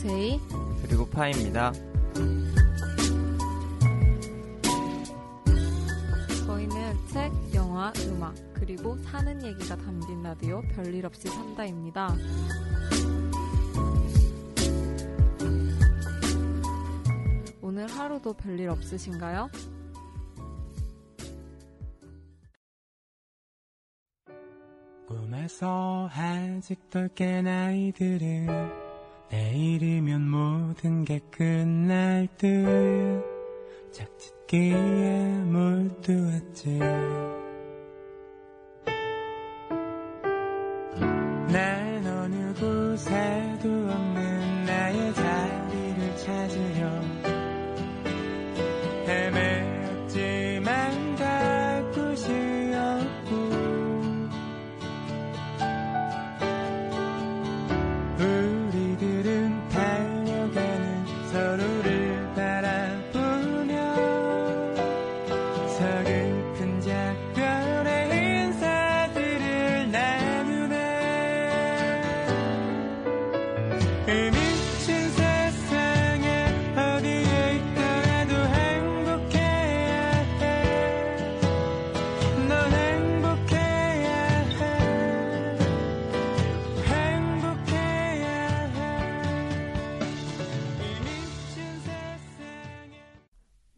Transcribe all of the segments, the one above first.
제이. 그리고 파입니다. 저희는 책, 영화, 음악, 그리고 사는 얘기가 담긴 라디오 별일 없이 산다입니다. 오늘 하루도 별일 없으신가요? 꿈에서 아직도 깬 아이들은 내일이면 모든 게 끝날 듯. 짝짓기에 몰두했지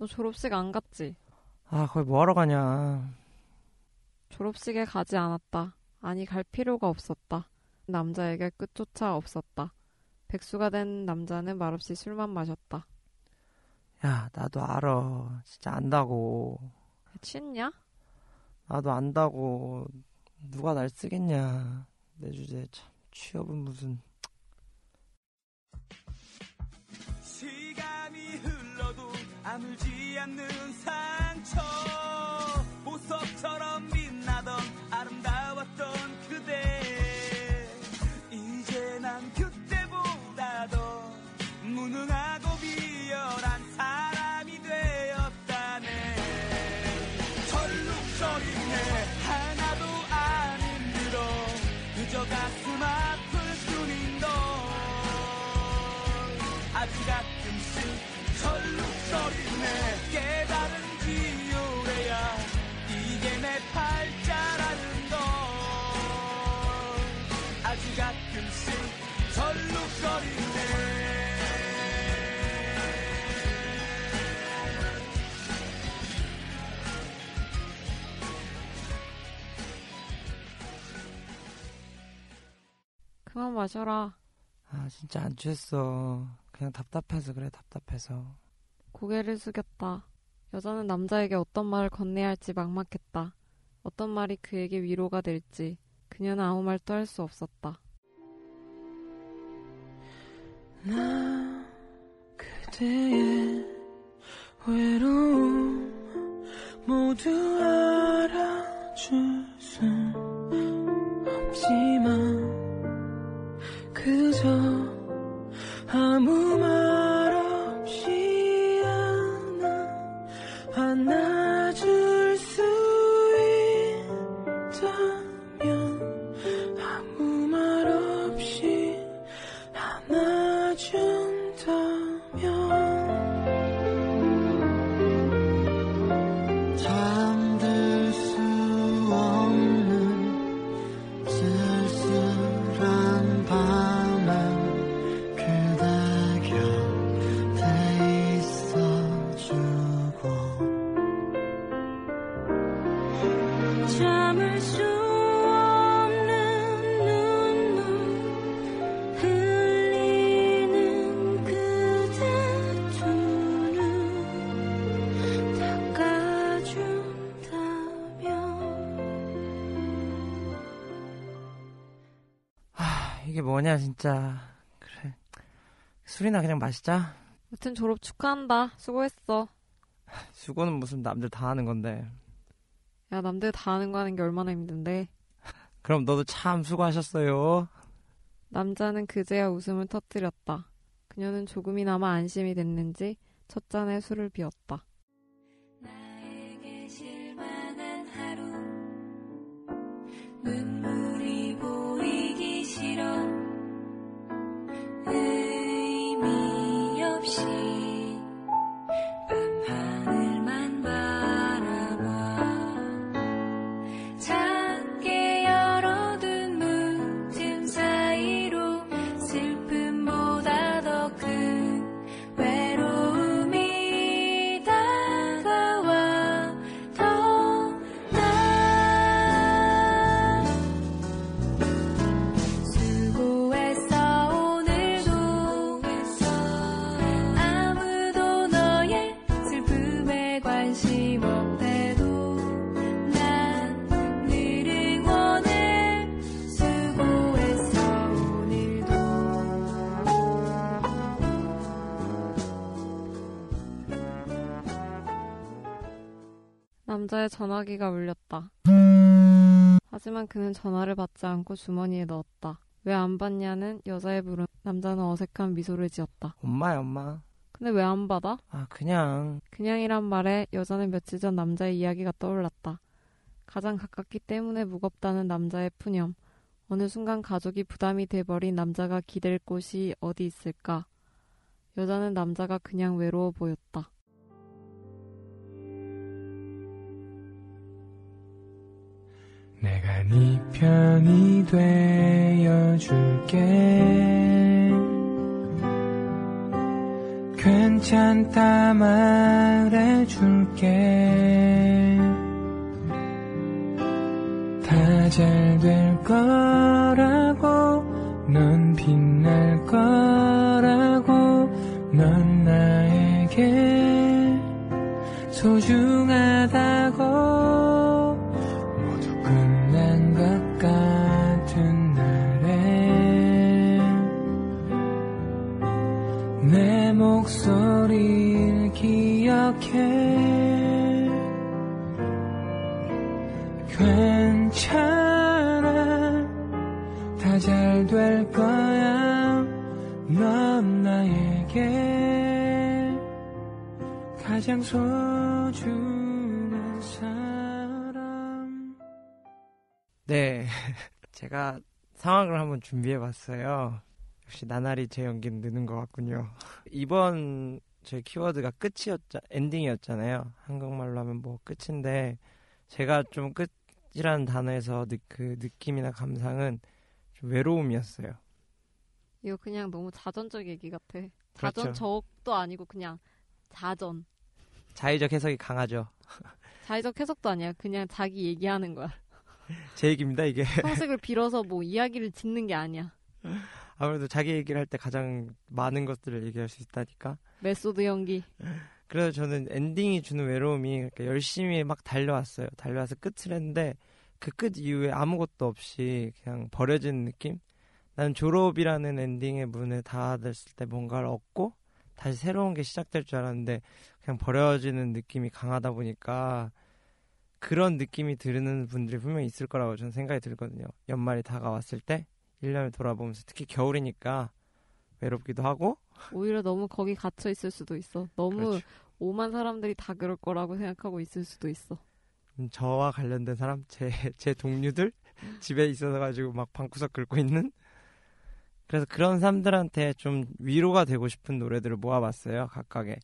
너 졸업식 안 갔지? 아, 거기 뭐 하러 가냐. 졸업식에 가지 않았다. 아니, 갈 필요가 없었다. 남자에게 끝조차 없었다. 백수가 된 남자는 말없이 술만 마셨다. 야, 나도 알아. 진짜 안다고. 취했냐? 나도 안다고. 누가 날 쓰겠냐. 내 주제에 참, 취업은 무슨. 아물지 않는 상처 보석처럼 빛나던 아름다웠던 그대. 이제 난 그때보다 더 무능하고 비열한 사람이 되었다네. 철룩거리네 하나도 안 힘들어. 그저 가슴 아플 뿐인 걸. 아주 가끔씩 철룩거리네 깨달은지 오래야 이게 내 팔자라는 걸 아주 가끔씩 철룩거리네 그만 마셔라. 아, 진짜 안 취했어. 그냥 답답해서 그래, 답답해서. 고개를 숙였다. 여자는 남자에게 어떤 말을 건네야 할지 막막했다. 어떤 말이 그에게 위로가 될지 그녀는 아무 말도 할 수 없었다. 나 그대의 외로움 모두 알아줄 순 없지만 그저 아무 말 뭐냐, 진짜. 그래. 술이나 그냥 마시자. 여튼 졸업 축하한다. 수고했어. 수고는 무슨 남들 다 하는 건데. 야, 남들 다 하는 거 하는 게 얼마나 힘든데. 그럼 너도 참 수고하셨어요. 남자는 그제야 웃음을 터뜨렸다. 그녀는 조금이나마 안심이 됐는지 첫 잔에 술을 비웠다. 남자의 전화기가 울렸다. 하지만 그는 전화를 받지 않고 주머니에 넣었다. 왜 안 받냐는 여자의 물음. 남자는 어색한 미소를 지었다. 엄마야, 엄마. 근데 왜 안 받아? 아, 그냥. 그냥이란 말에 여자는 며칠 전 남자의 이야기가 떠올랐다. 가장 가깝기 때문에 무겁다는 남자의 푸념. 어느 순간 가족이 부담이 돼버린 남자가 기댈 곳이 어디 있을까? 여자는 남자가 그냥 외로워 보였다. 내가 네 편이 되어줄게. 괜찮다 말해줄게. 다 잘 될 거라 내 목소리를 기억해 괜찮아 다 잘 될 거야 넌 나에게 가장 소중한 사람 네. 제가 상황을 한번 준비해 봤어요. 역시 나날이 제 연기는 느는 것 같군요. 이번 저희 키워드가 끝이었자, 엔딩이었잖아요. 한국말로 하면 뭐 끝인데, 제가 좀 끝이라는 단어에서 느, 그 느낌이나 감상은 좀 외로움이었어요. 이거 그냥 너무 자전적 얘기 같아. 자전 그렇죠. 적도 아니고 그냥 자전. 자의적 해석이 강하죠. 자의적 해석도 아니야. 그냥 자기 얘기하는 거야. 제 얘기입니다, 이게. 형식을 빌어서 뭐 이야기를 짓는 게 아니야. 아무래도 자기 얘기를 할 때 가장 많은 것들을 얘기할 수 있다니까. 메소드 연기. 그래서 저는 엔딩이 주는 외로움이 그러니까 열심히 막 달려왔어요. 달려와서 끝을 했는데 그 끝 이후에 아무것도 없이 그냥 버려진 느낌? 나는 졸업이라는 엔딩의 문에 닿았을 때 뭔가를 얻고 다시 새로운 게 시작될 줄 알았는데 그냥 버려지는 느낌이 강하다 보니까 그런 느낌이 드는 분들이 분명히 있을 거라고 저는 생각이 들거든요. 연말이 다가왔을 때 1년을 돌아보면서 특히 겨울이니까 외롭기도 하고 오히려 너무 거기 갇혀 있을 수도 있어. 너무 그렇죠. 오만 사람들이 다 그럴 거라고 생각하고 있을 수도 있어. 음, 저와 관련된 사람, 제, 제 동료들 집에 있어서 가지고 막 방구석 긁고 있는 그래서 그런 사람들한테 좀 위로가 되고 싶은 노래들을 모아봤어요 각각의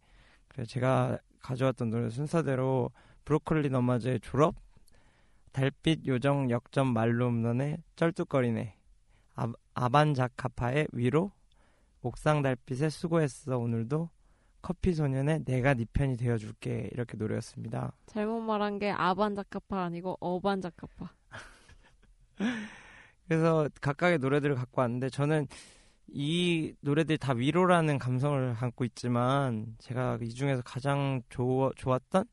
그래서 제가 가져왔던 노래 순서대로 브로콜리 너마저의 졸업 달빛 요정 역전 말룸런의 쩔뚝거리네 아, 아반자카파의 위로 옥상 달빛의 수고했어 오늘도 커피 소년의 내가 네 편이 되어줄게 이렇게 노래였습니다. 잘못 말한 게 아반자카파 아니고 어반자카파. 그래서 각각의 노래들을 갖고 왔는데 저는 이 노래들이 다 위로라는 감성을 갖고 있지만 제가 이 중에서 가장 좋, 좋았던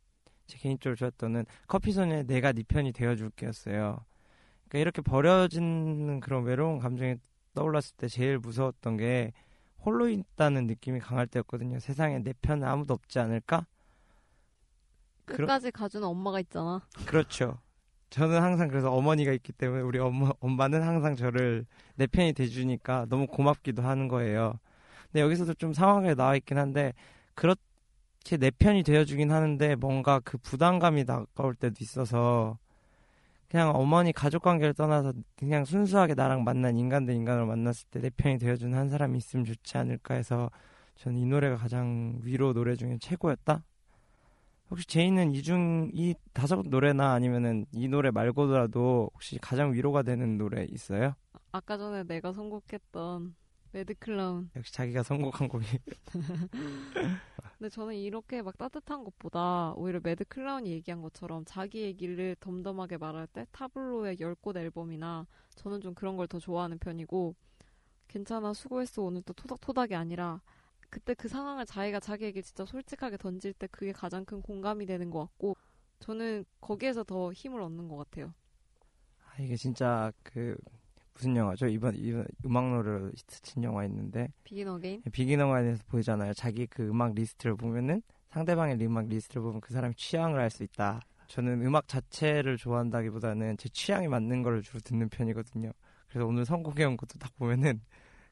제 개인적으로 좋았던은 커피 소년의 내가 네 편이 되어줄게였어요. 그러니까 이렇게 버려지는 그런 외로운 감정이 떠올랐을 때 제일 무서웠던 게 홀로 있다는 느낌이 강할 때였거든요. 세상에 내 편은 아무도 없지 않을까? 그러- 끝까지 가주는 엄마가 있잖아. 그렇죠. 저는 항상 그래서 어머니가 있기 때문에 우리 엄마, 엄마는 항상 저를 내 편이 돼주니까 너무 고맙기도 하는 거예요. 근데 여기서도 좀 상황에 나와 있긴 한데 그렇게 내 편이 되어주긴 하는데 뭔가 그 부담감이 다가올 때도 있어서 그냥 어머니 가족 관계를 떠나서 그냥 순수하게 나랑 만난 인간 대 인간으로 만났을 때 내 편이 되어주는 한 사람이 있으면 좋지 않을까 해서 저는 이 노래가 가장 위로 노래 중에 최고였다. 혹시 제이는 이 중 이 다섯 노래나 아니면은 이 노래 말고라도 혹시 가장 위로가 되는 노래 있어요? 아까 전에 내가 선곡했던 매드클라운. 역시 자기가 선곡한 곡이 근데 저는 이렇게 막 따뜻한 것보다 오히려 매드 클라운이 얘기한 것처럼 자기 얘기를 덤덤하게 말할 때 타블로의 열꽃 앨범이나 저는 좀 그런 걸 더 좋아하는 편이고 괜찮아 수고했어 오늘 또 토닥토닥이 아니라 그때 그 상황을 자기가 자기에게 진짜 솔직하게 던질 때 그게 가장 큰 공감이 되는 것 같고 저는 거기에서 더 힘을 얻는 것 같아요. 아, 이게 진짜 그 무슨 영화죠? 이번 이번 음악 노래로 히트 친 영화 있는데 비긴 어게인? 비긴 영화에서 보이잖아요. 자기 그 음악 리스트를 보면은 상대방의 음악 리스트를 보면 그 사람이 취향을 알 수 있다. 저는 음악 자체를 좋아한다기보다는 제 취향에 맞는 거를 주로 듣는 편이거든요. 그래서 오늘 선곡해온 것도 딱 보면은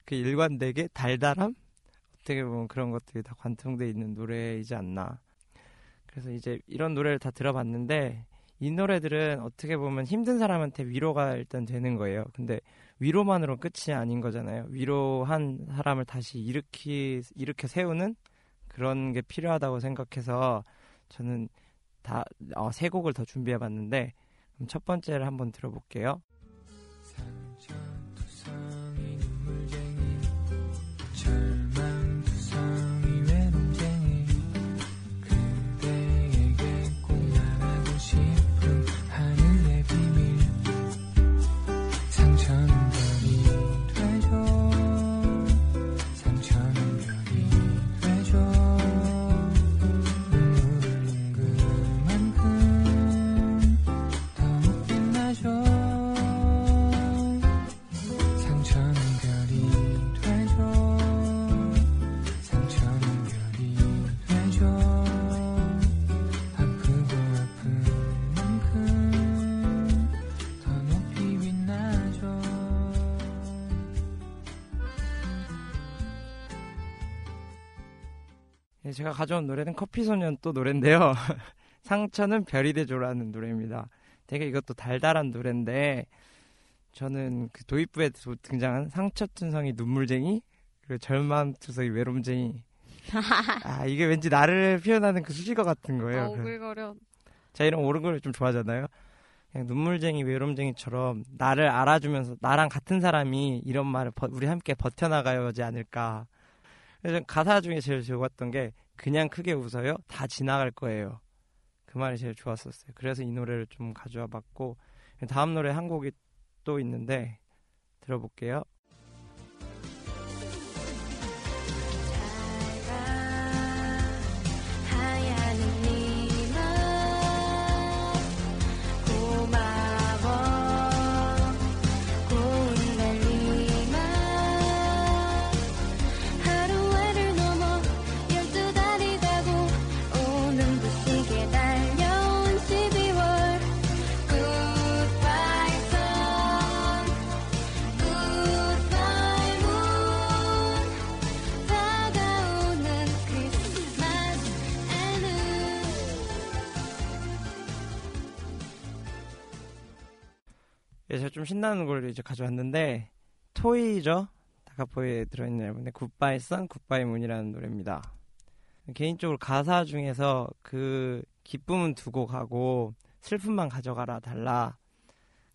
그 일관되게 달달함 어떻게 보면 그런 것들이 다 관통돼 있는 노래이지 않나. 그래서 이제 이런 노래를 다 들어봤는데 이 노래들은 어떻게 보면 힘든 사람한테 위로가 일단 되는 거예요. 근데 위로만으로 끝이 아닌 거잖아요. 위로한 사람을 다시 일으키 일으켜 세우는 그런 게 필요하다고 생각해서 저는 다세 곡을 더 준비해봤는데 첫 번째를 한번 들어볼게요. 제가 가져온 노래는 커피소년 또 노래인데요. 상처는 별이 되죠라는 노래입니다. 되게 이것도 달달한 노래인데 저는 그 도입부에 도- 등장한 상처투성이 눈물쟁이 그리고 절망투성이 외로움쟁이 아 이게 왠지 나를 표현하는 그 수식어 같은 거예요. 오글거려. 제가 이런 옳은 걸좀 좋아하잖아요. 그냥 눈물쟁이, 외로움쟁이처럼 나를 알아주면서 나랑 같은 사람이 이런 말을 버- 우리 함께 버텨나가야지 않을까. 그래서 전 가사 중에 제일 좋았던 게 그냥 크게 웃어요. 다 지나갈 거예요. 그 말이 제일 좋았었어요. 그래서 이 노래를 좀 가져와 봤고 다음 노래 한 곡이 또 있는데 들어볼게요. 예, 제가 좀 신나는 걸 이제 가져왔는데 토이죠. 다카포에 들어있는 앨범인데 굿바이 선 굿바이 문이라는 노래입니다. 개인적으로 가사 중에서 그 기쁨은 두고 가고 슬픔만 가져가라 달라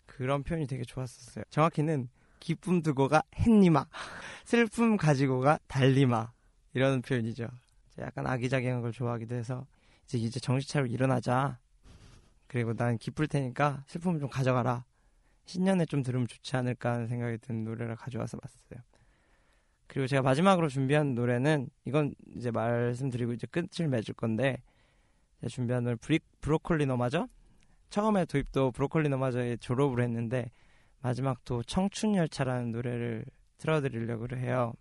그런 표현이 되게 좋았었어요. 정확히는 기쁨 두고가 햇니마 슬픔 가지고가 달리마 이런 표현이죠. 약간 아기자기한 걸 좋아하기도 해서 이제 이제 정신 차리고 일어나자. 그리고 난 기쁠 테니까 슬픔 좀 가져가라. 신년에 좀 들으면 좋지 않을까 하는 생각이 든 노래를 가져와서 봤어요. 그리고 제가 마지막으로 준비한 노래는 이건 이제 말씀드리고 이제 끝을 맺을 건데 제가 준비한 노래 브리, 브로콜리 너마저 처음에 도입도 브로콜리 너마저의 졸업을 했는데 마지막도 청춘 열차라는 노래를 틀어드리려고 해요.